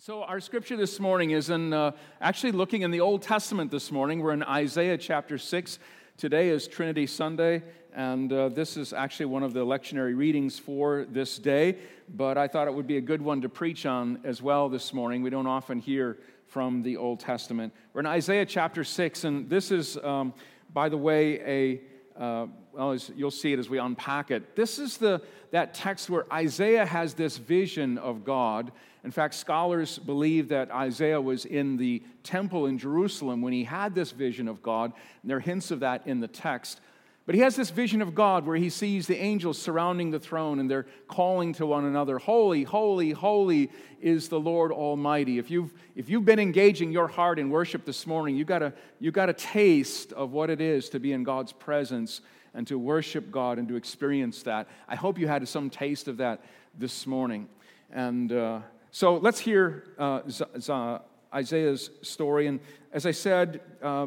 So, our scripture this morning is in uh, actually looking in the Old Testament this morning. We're in Isaiah chapter 6. Today is Trinity Sunday, and uh, this is actually one of the lectionary readings for this day. But I thought it would be a good one to preach on as well this morning. We don't often hear from the Old Testament. We're in Isaiah chapter 6, and this is, um, by the way, a uh, well, you'll see it as we unpack it. This is the, that text where Isaiah has this vision of God. In fact, scholars believe that Isaiah was in the temple in Jerusalem when he had this vision of God, and there are hints of that in the text. But he has this vision of God where he sees the angels surrounding the throne and they're calling to one another, Holy, holy, holy is the Lord Almighty. If you've, if you've been engaging your heart in worship this morning, you've got, a, you've got a taste of what it is to be in God's presence and to worship God and to experience that. I hope you had some taste of that this morning. And uh, so let's hear uh, Z- Z- Isaiah's story. And as I said, uh,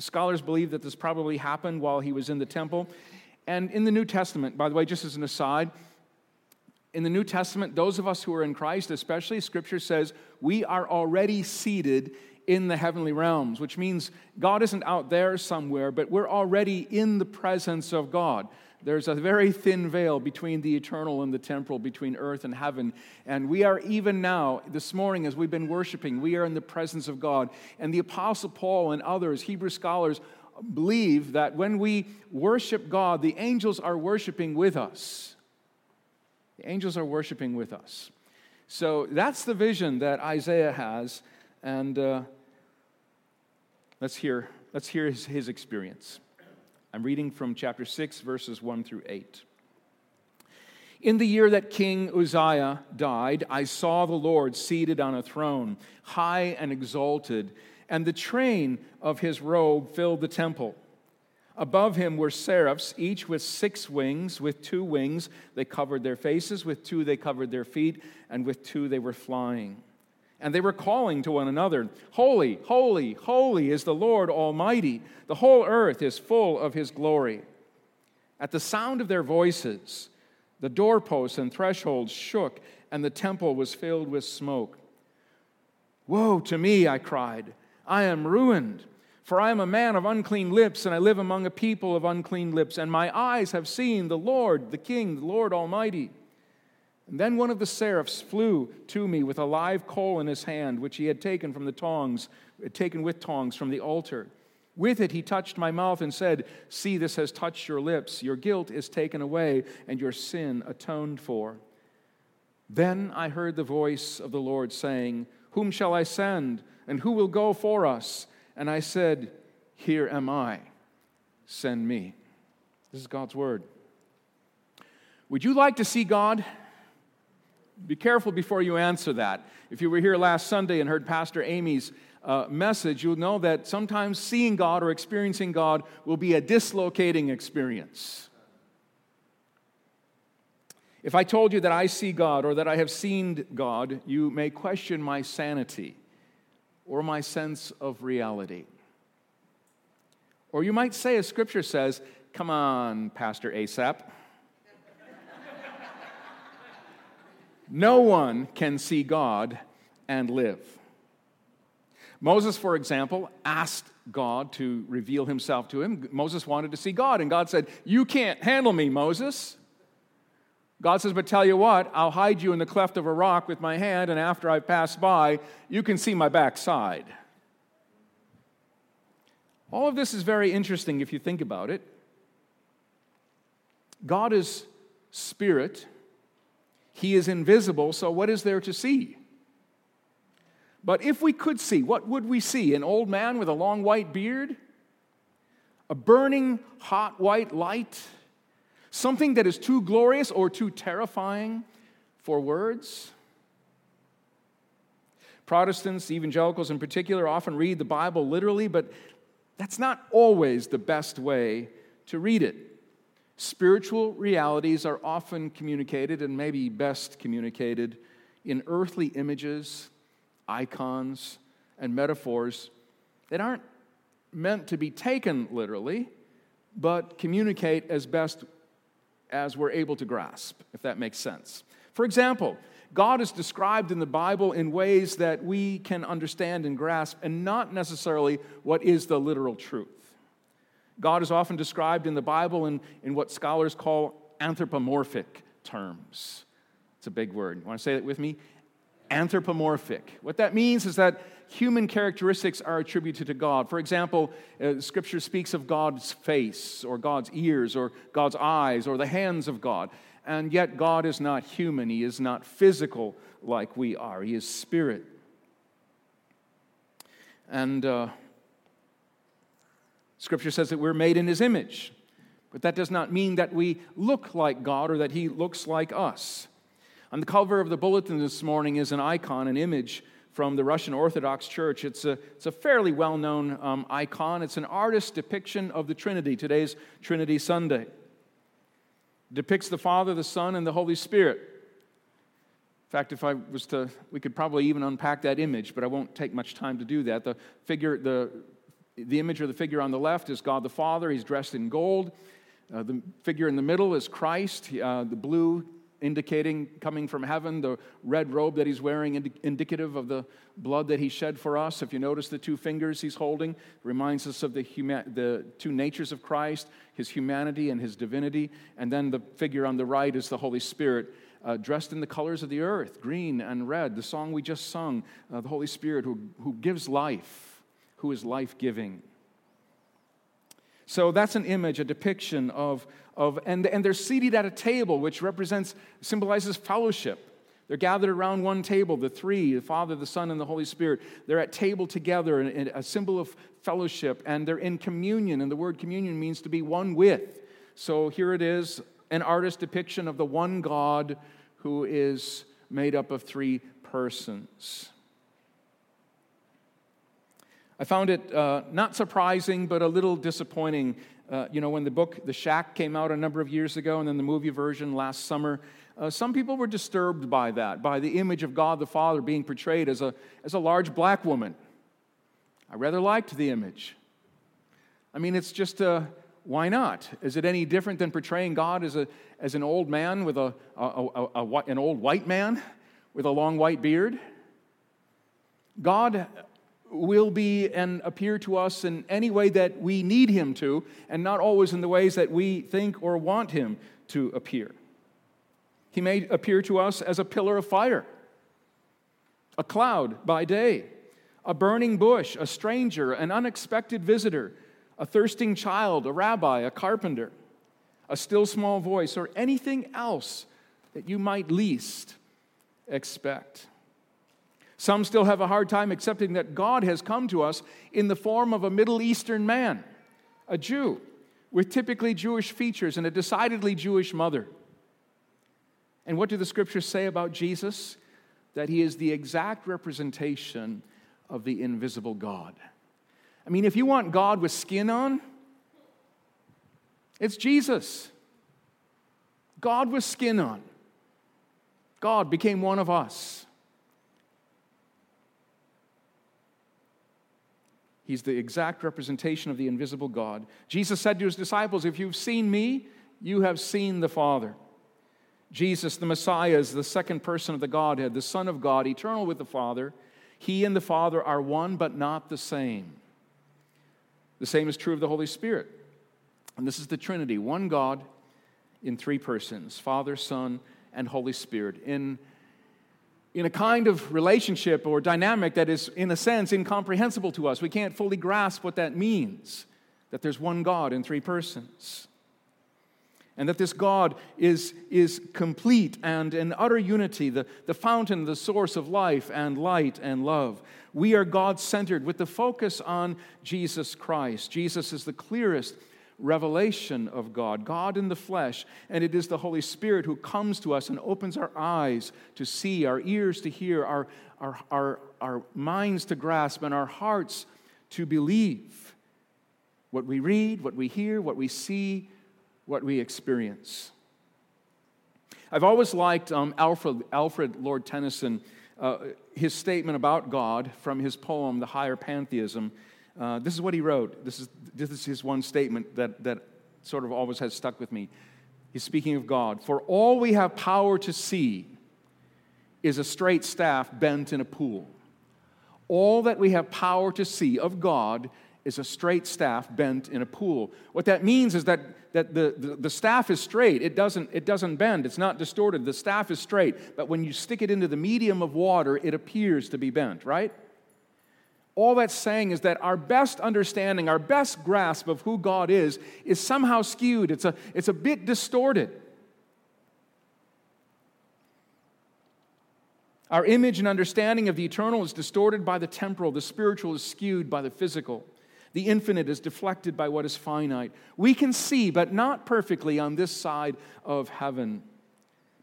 scholars believe that this probably happened while he was in the temple. And in the New Testament, by the way, just as an aside, in the New Testament, those of us who are in Christ, especially, Scripture says we are already seated in the heavenly realms, which means God isn't out there somewhere, but we're already in the presence of God. There's a very thin veil between the eternal and the temporal, between earth and heaven. And we are even now, this morning, as we've been worshiping, we are in the presence of God. And the Apostle Paul and others, Hebrew scholars, believe that when we worship God, the angels are worshiping with us. The angels are worshiping with us. So that's the vision that Isaiah has. And uh, let's hear, let's hear his, his experience. I'm reading from chapter 6, verses 1 through 8. In the year that King Uzziah died, I saw the Lord seated on a throne, high and exalted, and the train of his robe filled the temple. Above him were seraphs, each with six wings. With two wings they covered their faces, with two they covered their feet, and with two they were flying. And they were calling to one another, Holy, holy, holy is the Lord Almighty. The whole earth is full of his glory. At the sound of their voices, the doorposts and thresholds shook, and the temple was filled with smoke. Woe to me, I cried. I am ruined, for I am a man of unclean lips, and I live among a people of unclean lips, and my eyes have seen the Lord, the King, the Lord Almighty. And then one of the seraphs flew to me with a live coal in his hand, which he had taken from the tongs, taken with tongs from the altar. With it he touched my mouth and said, See, this has touched your lips. Your guilt is taken away, and your sin atoned for. Then I heard the voice of the Lord saying, Whom shall I send? And who will go for us? And I said, Here am I. Send me. This is God's word. Would you like to see God? Be careful before you answer that. If you were here last Sunday and heard Pastor Amy's uh, message, you'll know that sometimes seeing God or experiencing God will be a dislocating experience. If I told you that I see God or that I have seen God, you may question my sanity or my sense of reality. Or you might say, as Scripture says, Come on, Pastor ASAP. No one can see God and live. Moses, for example, asked God to reveal himself to him. Moses wanted to see God, and God said, You can't handle me, Moses. God says, But tell you what, I'll hide you in the cleft of a rock with my hand, and after I pass by, you can see my backside. All of this is very interesting if you think about it. God is spirit. He is invisible, so what is there to see? But if we could see, what would we see? An old man with a long white beard? A burning hot white light? Something that is too glorious or too terrifying for words? Protestants, evangelicals in particular, often read the Bible literally, but that's not always the best way to read it. Spiritual realities are often communicated and maybe best communicated in earthly images, icons, and metaphors that aren't meant to be taken literally, but communicate as best as we're able to grasp, if that makes sense. For example, God is described in the Bible in ways that we can understand and grasp, and not necessarily what is the literal truth. God is often described in the Bible in, in what scholars call anthropomorphic terms. It's a big word. You want to say it with me? Anthropomorphic. What that means is that human characteristics are attributed to God. For example, uh, Scripture speaks of God's face, or God's ears, or God's eyes, or the hands of God. And yet, God is not human. He is not physical like we are. He is spirit. And uh, Scripture says that we're made in His image. But that does not mean that we look like God or that He looks like us. On the cover of the bulletin this morning is an icon, an image from the Russian Orthodox Church. It's a, it's a fairly well known um, icon. It's an artist's depiction of the Trinity. Today's Trinity Sunday. It depicts the Father, the Son, and the Holy Spirit. In fact, if I was to, we could probably even unpack that image, but I won't take much time to do that. The figure, the, the image of the figure on the left is God the Father. He's dressed in gold. Uh, the figure in the middle is Christ. Uh, the blue indicating coming from heaven, the red robe that he's wearing, indi- indicative of the blood that he shed for us. If you notice the two fingers he's holding, reminds us of the, huma- the two natures of Christ, his humanity and his divinity. And then the figure on the right is the Holy Spirit. Uh, dressed in the colors of the earth, green and red, the song we just sung, uh, the Holy Spirit who, who gives life, who is life giving. So that's an image, a depiction of, of and, and they're seated at a table, which represents, symbolizes fellowship. They're gathered around one table, the three, the Father, the Son, and the Holy Spirit. They're at table together, a symbol of fellowship, and they're in communion. And the word communion means to be one with. So here it is an artist depiction of the one God who is made up of three persons. I found it uh, not surprising, but a little disappointing. Uh, you know, when the book The Shack came out a number of years ago, and then the movie version last summer, uh, some people were disturbed by that, by the image of God the Father being portrayed as a, as a large black woman. I rather liked the image. I mean, it's just a, why not? Is it any different than portraying God as, a, as an old man with a, a, a, a, an old white man with a long white beard? God will be and appear to us in any way that we need him to, and not always in the ways that we think or want him to appear. He may appear to us as a pillar of fire, a cloud by day, a burning bush, a stranger, an unexpected visitor, a thirsting child, a rabbi, a carpenter, a still small voice, or anything else that you might least expect. Some still have a hard time accepting that God has come to us in the form of a Middle Eastern man, a Jew, with typically Jewish features and a decidedly Jewish mother. And what do the scriptures say about Jesus? That he is the exact representation of the invisible God. I mean, if you want God with skin on, it's Jesus. God with skin on. God became one of us. He's the exact representation of the invisible God. Jesus said to his disciples, If you've seen me, you have seen the Father. Jesus, the Messiah, is the second person of the Godhead, the Son of God, eternal with the Father. He and the Father are one, but not the same. The same is true of the Holy Spirit. And this is the Trinity one God in three persons Father, Son, and Holy Spirit. In in a kind of relationship or dynamic that is, in a sense, incomprehensible to us. We can't fully grasp what that means that there's one God in three persons. And that this God is, is complete and in utter unity, the, the fountain, the source of life and light and love. We are God centered with the focus on Jesus Christ. Jesus is the clearest revelation of God, God in the flesh, and it is the Holy Spirit who comes to us and opens our eyes to see, our ears to hear, our, our, our, our minds to grasp, and our hearts to believe what we read, what we hear, what we see, what we experience. I've always liked um, Alfred, Alfred Lord Tennyson, uh, his statement about God from his poem, The Higher Pantheism. Uh, this is what he wrote. This is, this is his one statement that, that sort of always has stuck with me. He's speaking of God. For all we have power to see, is a straight staff bent in a pool. All that we have power to see of God is a straight staff bent in a pool. What that means is that, that the, the, the, staff is straight. It doesn't, it doesn't bend, it's not distorted. The staff is straight. But when you stick it into the medium of water, it appears to be bent, right? All that's saying is that our best understanding, our best grasp of who God is, is somehow skewed. It's a, it's a bit distorted. Our image and understanding of the eternal is distorted by the temporal, the spiritual is skewed by the physical. The infinite is deflected by what is finite. We can see, but not perfectly on this side of heaven.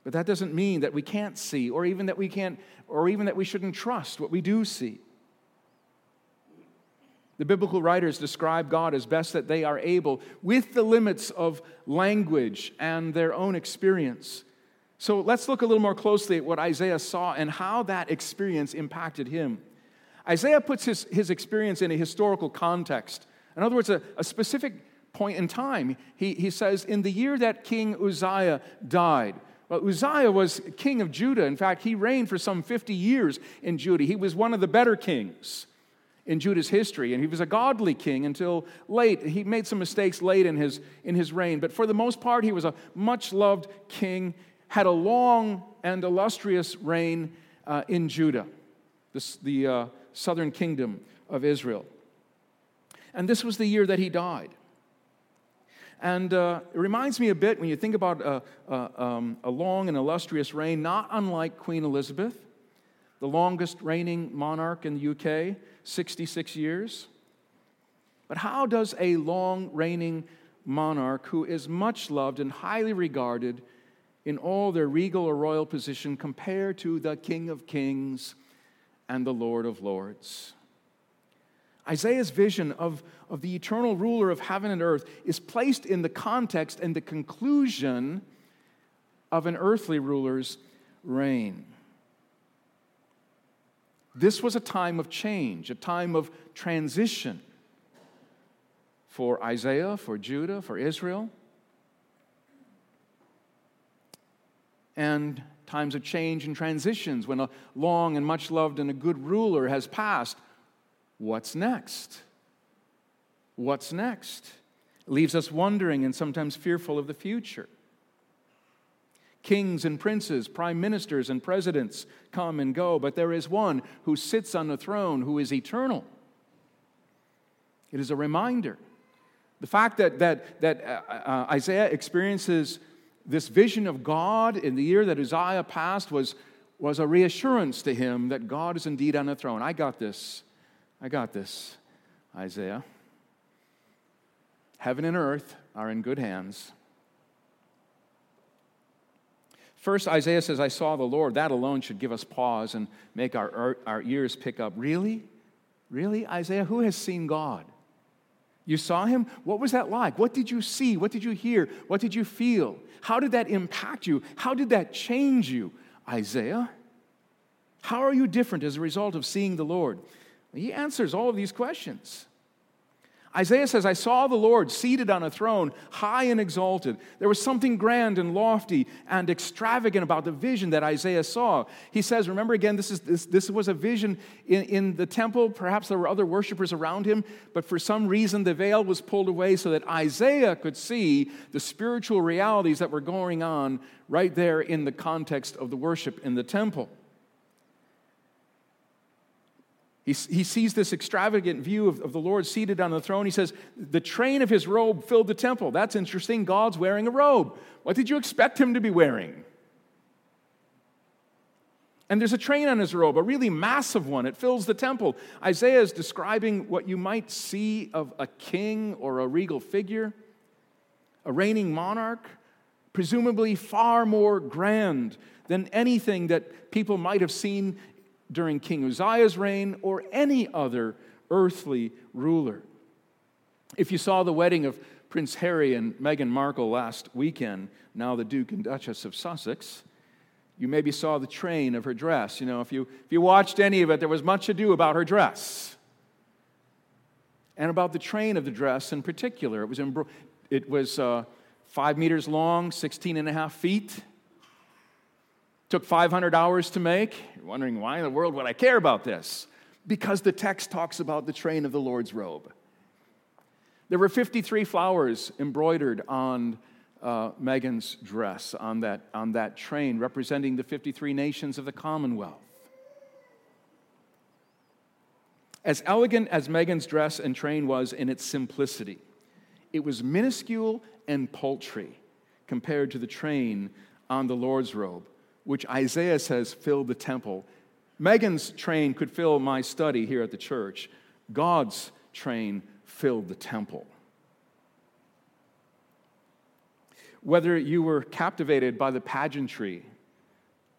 But that doesn't mean that we can't see, or even that we can't, or even that we shouldn't trust what we do see. The biblical writers describe God as best that they are able, with the limits of language and their own experience. So let's look a little more closely at what Isaiah saw and how that experience impacted him. Isaiah puts his, his experience in a historical context. In other words, a, a specific point in time. He, he says, In the year that King Uzziah died, well, Uzziah was king of Judah. In fact, he reigned for some 50 years in Judah. He was one of the better kings in Judah's history, and he was a godly king until late. He made some mistakes late in his, in his reign, but for the most part, he was a much loved king, had a long and illustrious reign uh, in Judah, this, the uh, southern kingdom of Israel. And this was the year that he died. And uh, it reminds me a bit when you think about a, a, um, a long and illustrious reign, not unlike Queen Elizabeth, the longest reigning monarch in the UK, 66 years. But how does a long reigning monarch who is much loved and highly regarded in all their regal or royal position compare to the King of Kings and the Lord of Lords? Isaiah's vision of, of the eternal ruler of heaven and earth is placed in the context and the conclusion of an earthly ruler's reign. This was a time of change, a time of transition for Isaiah, for Judah, for Israel. And times of change and transitions when a long and much loved and a good ruler has passed. What's next? What's next? Leaves us wondering and sometimes fearful of the future. Kings and princes, prime ministers and presidents come and go, but there is one who sits on the throne who is eternal. It is a reminder. The fact that, that, that uh, uh, Isaiah experiences this vision of God in the year that Uzziah passed was, was a reassurance to him that God is indeed on the throne. I got this. I got this, Isaiah. Heaven and earth are in good hands. First, Isaiah says, I saw the Lord. That alone should give us pause and make our, our, ears pick up. Really? Really, Isaiah? Who has seen God? You saw him? What was that like? What did you see? What did you hear? What did you feel? How did that impact you? How did that change you, Isaiah? How are you different as a result of seeing the Lord? He answers all of these questions. Isaiah says, I saw the Lord seated on a throne, high and exalted. There was something grand and lofty and extravagant about the vision that Isaiah saw. He says, remember again, this, is, this, this was a vision in, in the temple. Perhaps there were other worshipers around him, but for some reason the veil was pulled away so that Isaiah could see the spiritual realities that were going on right there in the context of the worship in the temple. He, he sees this extravagant view of, of the Lord seated on the throne. He says, The train of his robe filled the temple. That's interesting. God's wearing a robe. What did you expect him to be wearing? And there's a train on his robe, a really massive one. It fills the temple. Isaiah is describing what you might see of a king or a regal figure, a reigning monarch, presumably far more grand than anything that people might have seen during King Uzziah's reign or any other earthly ruler. If you saw the wedding of Prince Harry and Meghan Markle last weekend, now the Duke and Duchess of Sussex, you maybe saw the train of her dress. You know, if you, if you watched any of it, there was much ado about her dress. And about the train of the dress in particular. It was, embro- it was uh, five meters long, 16 and a half feet. Took 500 hours to make. You're wondering why in the world would I care about this? Because the text talks about the train of the Lord's robe. There were 53 flowers embroidered on uh, Meghan's dress, on that, on that train, representing the 53 nations of the Commonwealth. As elegant as Meghan's dress and train was in its simplicity, it was minuscule and paltry compared to the train on the Lord's robe, which Isaiah says filled the temple. Meghan's train could fill my study here at the church. God's train filled the temple. Whether you were captivated by the pageantry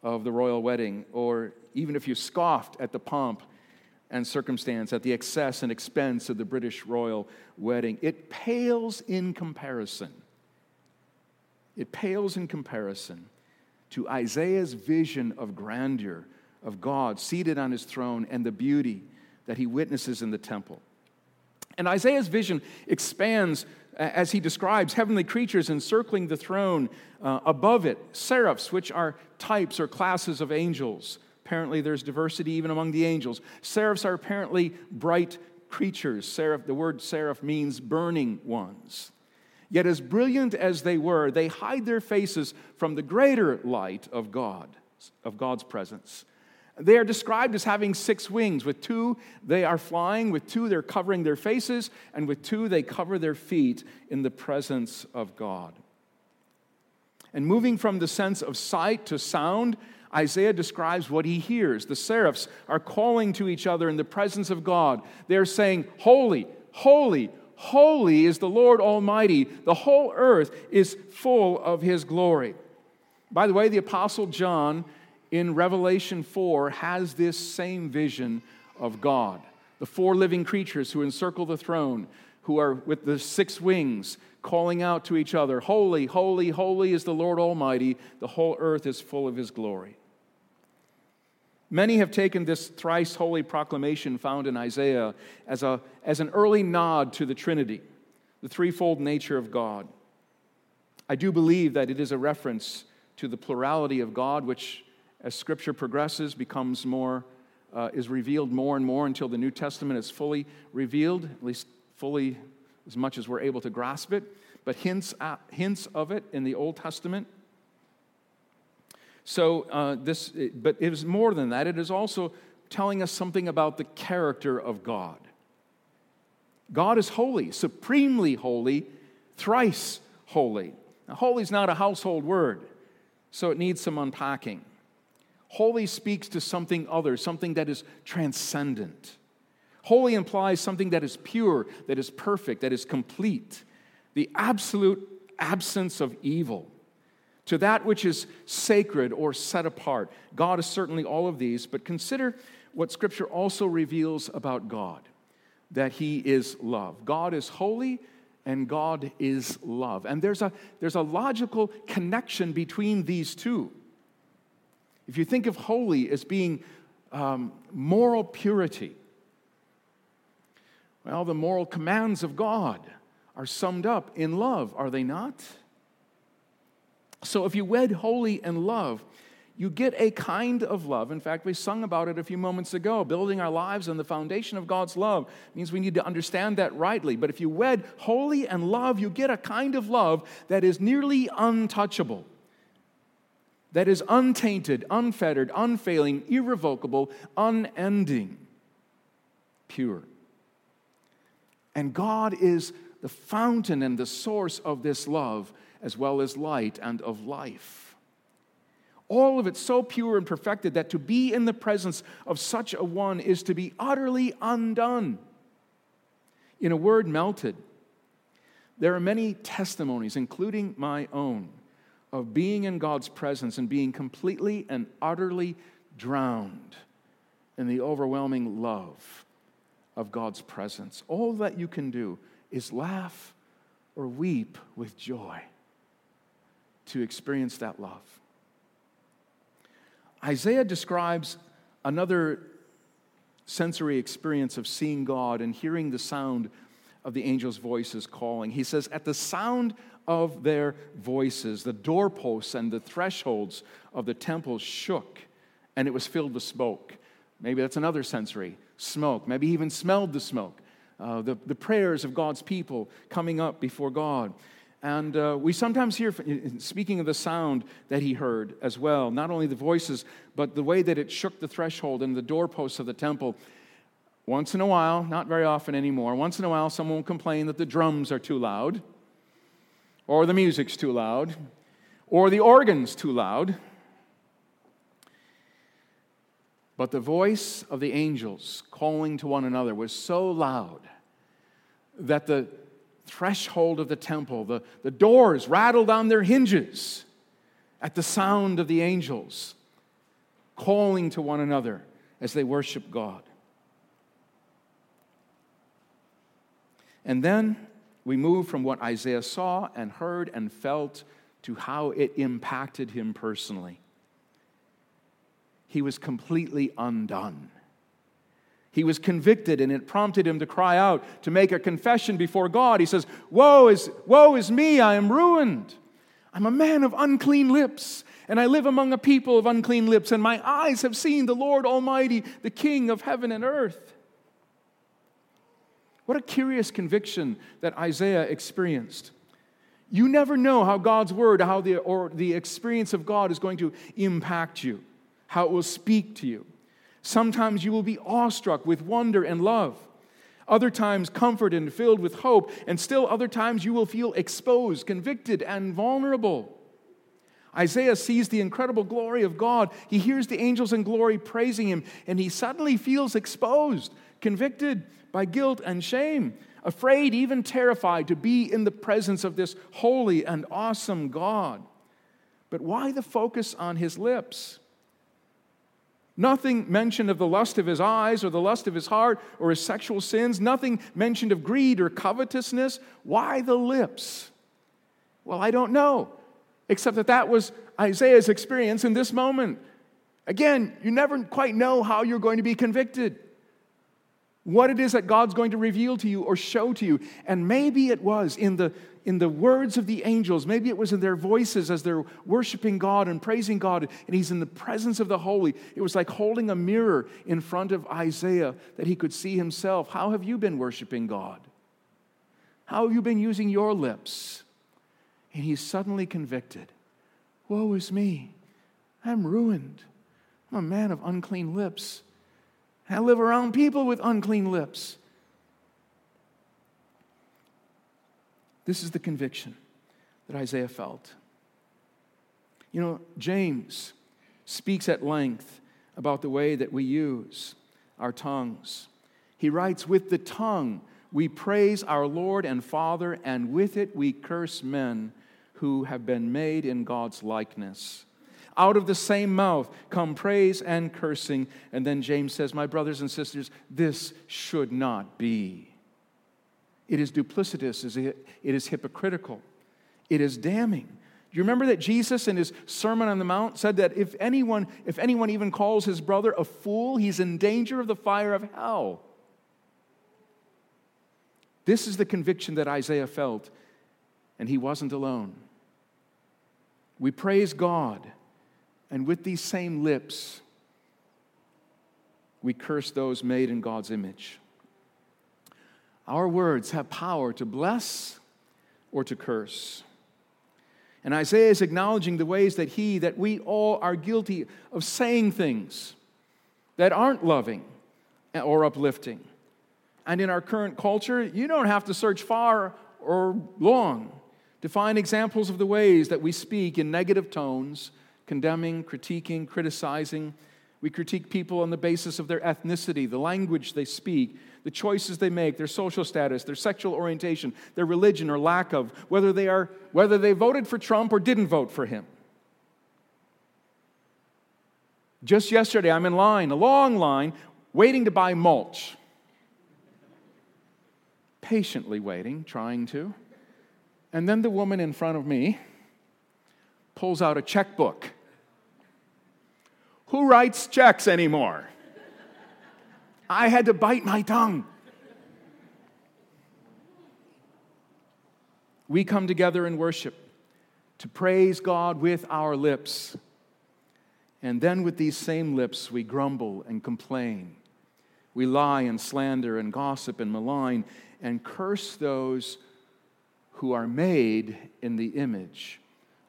of the royal wedding, or even if you scoffed at the pomp and circumstance, at the excess and expense of the British royal wedding, it pales in comparison. It pales in comparison to Isaiah's vision of grandeur of God seated on his throne and the beauty that he witnesses in the temple. And Isaiah's vision expands as he describes heavenly creatures encircling the throne uh, above it, seraphs, which are types or classes of angels. Apparently, there's diversity even among the angels. Seraphs are apparently bright creatures. Seraph, the word seraph means burning ones. Yet, as brilliant as they were, they hide their faces from the greater light of God, of God's presence. They are described as having six wings. With two, they are flying. With two, they're covering their faces. And with two, they cover their feet in the presence of God. And moving from the sense of sight to sound, Isaiah describes what he hears. The seraphs are calling to each other in the presence of God. They're saying, Holy, holy, holy is the Lord Almighty. The whole earth is full of his glory. By the way, the Apostle John in Revelation 4 has this same vision of God. The four living creatures who encircle the throne, who are with the six wings, calling out to each other, Holy, holy, holy is the Lord Almighty. The whole earth is full of his glory. Many have taken this thrice holy proclamation found in Isaiah as, a, as an early nod to the Trinity, the threefold nature of God. I do believe that it is a reference to the plurality of God, which as Scripture progresses, becomes more, uh, is revealed more and more until the New Testament is fully revealed, at least fully as much as we're able to grasp it. But hints, at, uh, hints of it in the Old Testament. So uh, this, but it is more than that. It is also telling us something about the character of God. God is holy, supremely holy, thrice holy. Now, holy is not a household word, so it needs some unpacking. Holy speaks to something other, something that is transcendent. Holy implies something that is pure, that is perfect, that is complete, the absolute absence of evil. To that which is sacred or set apart. God is certainly all of these, but consider what Scripture also reveals about God that He is love. God is holy and God is love. And there's a, there's a logical connection between these two. If you think of holy as being um, moral purity, well, the moral commands of God are summed up in love, are they not? So if you wed holy and love, you get a kind of love. In fact, we sung about it a few moments ago. Building our lives on the foundation of God's love means we need to understand that rightly. But if you wed holy and love, you get a kind of love that is nearly untouchable that is untainted, unfettered, unfailing, irrevocable, unending, pure. And God is the fountain and the source of this love, as well as light and of life. All of it so pure and perfected that to be in the presence of such a one is to be utterly undone. In a word, melted. There are many testimonies, including my own, of being in God's presence and being completely and utterly drowned in the overwhelming love of God's presence. All that you can do is laugh or weep with joy to experience that love. Isaiah describes another sensory experience of seeing God and hearing the sound of the angels' voices calling. He says, At the sound of their voices, the doorposts and the thresholds of the temple shook, and it was filled with smoke. Maybe that's another sensory smoke. Maybe he even smelled the smoke. Uh, the, the prayers of God's people coming up before God. And uh, we sometimes hear, speaking of the sound that he heard as well, not only the voices, but the way that it shook the threshold and the doorposts of the temple. Once in a while, not very often anymore, once in a while, someone will complain that the drums are too loud, or the music's too loud, or the organ's too loud. But the voice of the angels calling to one another was so loud that the threshold of the temple, the, the doors rattled on their hinges at the sound of the angels calling to one another as they worship God. And then we move from what Isaiah saw and heard and felt to how it impacted him personally. He was completely undone. He was convicted and it prompted him to cry out, to make a confession before God. He says, Woe is, woe is me, I am ruined. I'm a man of unclean lips, and I live among a people of unclean lips, and my eyes have seen the Lord Almighty, the King of heaven and earth. What a curious conviction that Isaiah experienced. You never know how God's word how the, or the experience of God is going to impact you, how it will speak to you. Sometimes you will be awestruck with wonder and love. Other times, comforted and filled with hope. And still, other times, you will feel exposed, convicted, and vulnerable. Isaiah sees the incredible glory of God. He hears the angels in glory praising him, and he suddenly feels exposed, convicted, by guilt and shame, afraid, even terrified to be in the presence of this holy and awesome God. But why the focus on his lips? Nothing mentioned of the lust of his eyes or the lust of his heart or his sexual sins. Nothing mentioned of greed or covetousness. Why the lips? Well, I don't know, except that that was Isaiah's experience in this moment. Again, you never quite know how you're going to be convicted what it is that God's going to reveal to you or show to you. And maybe it was in the, in the words of the angels, maybe it was in their voices as they're worshiping God and praising God, and he's in the presence of the holy. It was like holding a mirror in front of Isaiah that he could see himself. How have you been worshiping God? How have you been using your lips? And he's suddenly convicted. Woe is me. I'm ruined. I'm a man of unclean lips. I live around people with unclean lips. This is the conviction that Isaiah felt. You know, James speaks at length about the way that we use our tongues. He writes, With the tongue we praise our Lord and Father, and with it we curse men who have been made in God's likeness. Out of the same mouth come praise and cursing. And then James says, My brothers and sisters, this should not be. It is duplicitous, it is hypocritical, it is damning. Do you remember that Jesus in his Sermon on the Mount said that if anyone, if anyone even calls his brother a fool, he's in danger of the fire of hell? This is the conviction that Isaiah felt, and he wasn't alone. We praise God and with these same lips, we curse those made in God's image. Our words have power to bless or to curse. And Isaiah is acknowledging the ways that he, that we all are guilty of saying things that aren't loving or uplifting. And in our current culture, you don't have to search far or long to find examples of the ways that we speak in negative tones condemning, critiquing, criticizing. We critique people on the basis of their ethnicity, the language they speak, the choices they make, their social status, their sexual orientation, their religion or lack of, whether they, are, whether they voted for Trump or didn't vote for him. Just yesterday, I'm in line, a long line, waiting to buy mulch. Patiently waiting, trying to. And then the woman in front of me pulls out a checkbook. Who writes checks anymore? I had to bite my tongue. We come together in worship to praise God with our lips. And then with these same lips, we grumble and complain. We lie and slander and gossip and malign and curse those who are made in the image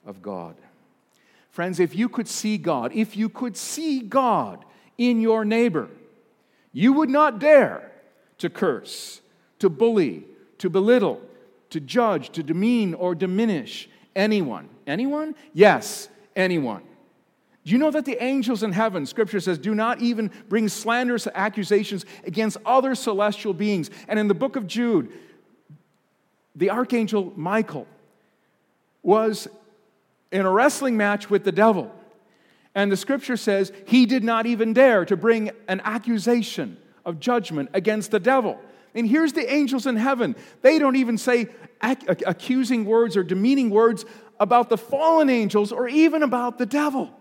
of God. Friends, if you could see God, if you could see God in your neighbor, you would not dare to curse, to bully, to belittle, to judge, to demean, or diminish anyone. Anyone? Yes, anyone. Do you know that the angels in heaven, scripture says, do not even bring slanderous accusations against other celestial beings? And in the book of Jude, the archangel Michael was in a wrestling match with the devil. And the scripture says he did not even dare to bring an accusation of judgment against the devil. And here's the angels in heaven. They don't even say ac- accusing words or demeaning words about the fallen angels or even about the devil.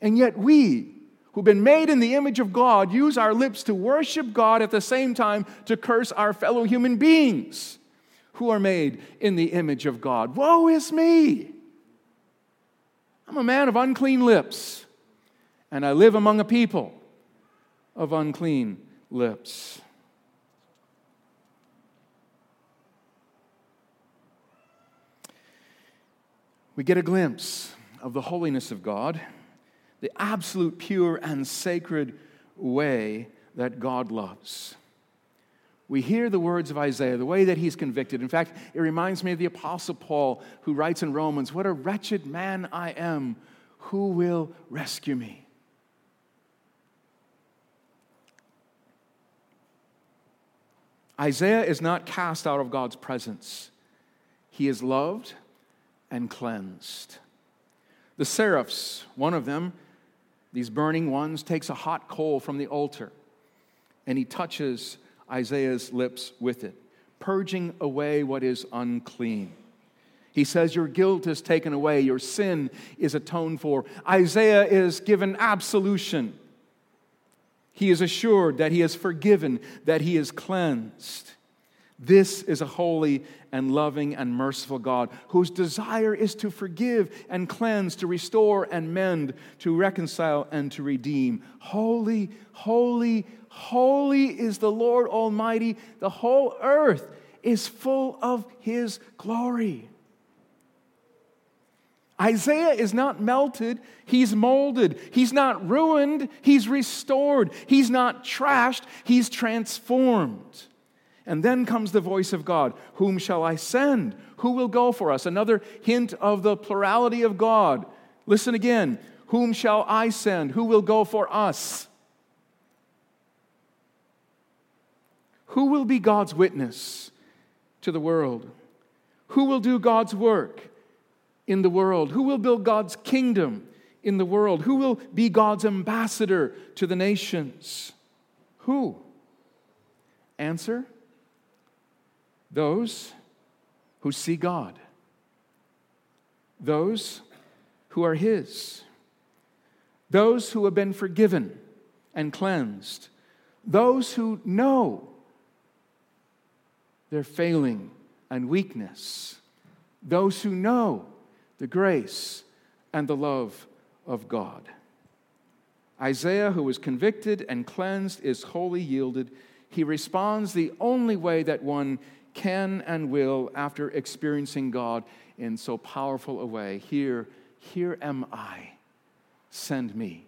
And yet, we, who've been made in the image of God, use our lips to worship God at the same time to curse our fellow human beings who are made in the image of God. Woe is me! I'm a man of unclean lips, and I live among a people of unclean lips. We get a glimpse of the holiness of God, the absolute pure and sacred way that God loves. We hear the words of Isaiah, the way that he's convicted. In fact, it reminds me of the Apostle Paul who writes in Romans, What a wretched man I am. Who will rescue me? Isaiah is not cast out of God's presence, he is loved and cleansed. The seraphs, one of them, these burning ones, takes a hot coal from the altar and he touches Isaiah's lips with it, purging away what is unclean. He says, Your guilt is taken away, your sin is atoned for. Isaiah is given absolution. He is assured that he is forgiven, that he is cleansed. This is a holy and loving and merciful God whose desire is to forgive and cleanse, to restore and mend, to reconcile and to redeem. Holy, holy, holy is the Lord Almighty. The whole earth is full of his glory. Isaiah is not melted, he's molded. He's not ruined, he's restored. He's not trashed, he's transformed. And then comes the voice of God Whom shall I send? Who will go for us? Another hint of the plurality of God. Listen again. Whom shall I send? Who will go for us? Who will be God's witness to the world? Who will do God's work? in the world? Who will build God's kingdom in the world? Who will be God's ambassador to the nations? Who? Answer those who see God, those who are His, those who have been forgiven and cleansed, those who know their failing and weakness, those who know the grace and the love of God. Isaiah, who was convicted and cleansed, is wholly yielded. He responds the only way that one can and will after experiencing God in so powerful a way. Here, here am I. Send me.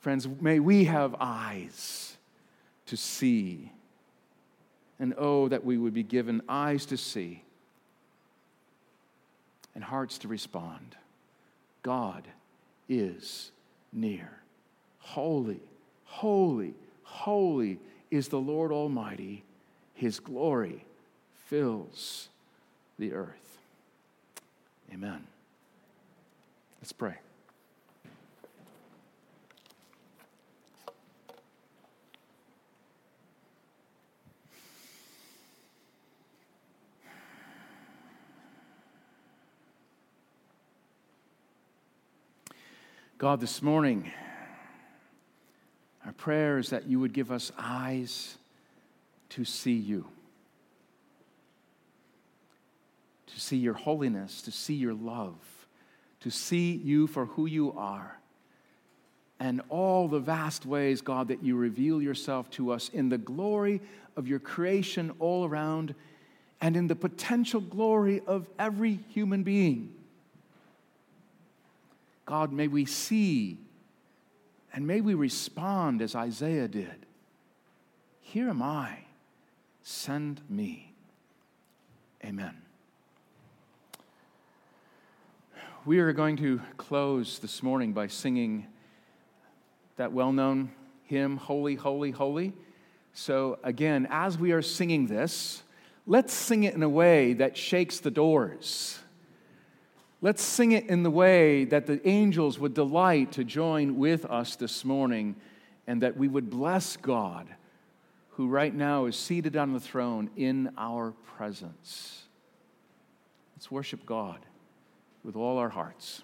Friends, may we have eyes to see. And oh, that we would be given eyes to see and hearts to respond. God is near. Holy, holy, holy is the Lord Almighty. His glory fills the earth. Amen. Let's pray. God, this morning, our prayer is that you would give us eyes to see you. to see your holiness, to see your love, to see you for who you are, and all the vast ways, God, that you reveal yourself to us in the glory of your creation all around and in the potential glory of every human being. God, may we see and may we respond as Isaiah did Here am I, send me. Amen. We are going to close this morning by singing that well known hymn, Holy, Holy, Holy. So, again, as we are singing this, let's sing it in a way that shakes the doors. Let's sing it in the way that the angels would delight to join with us this morning and that we would bless God, who right now is seated on the throne in our presence. Let's worship God with all our hearts.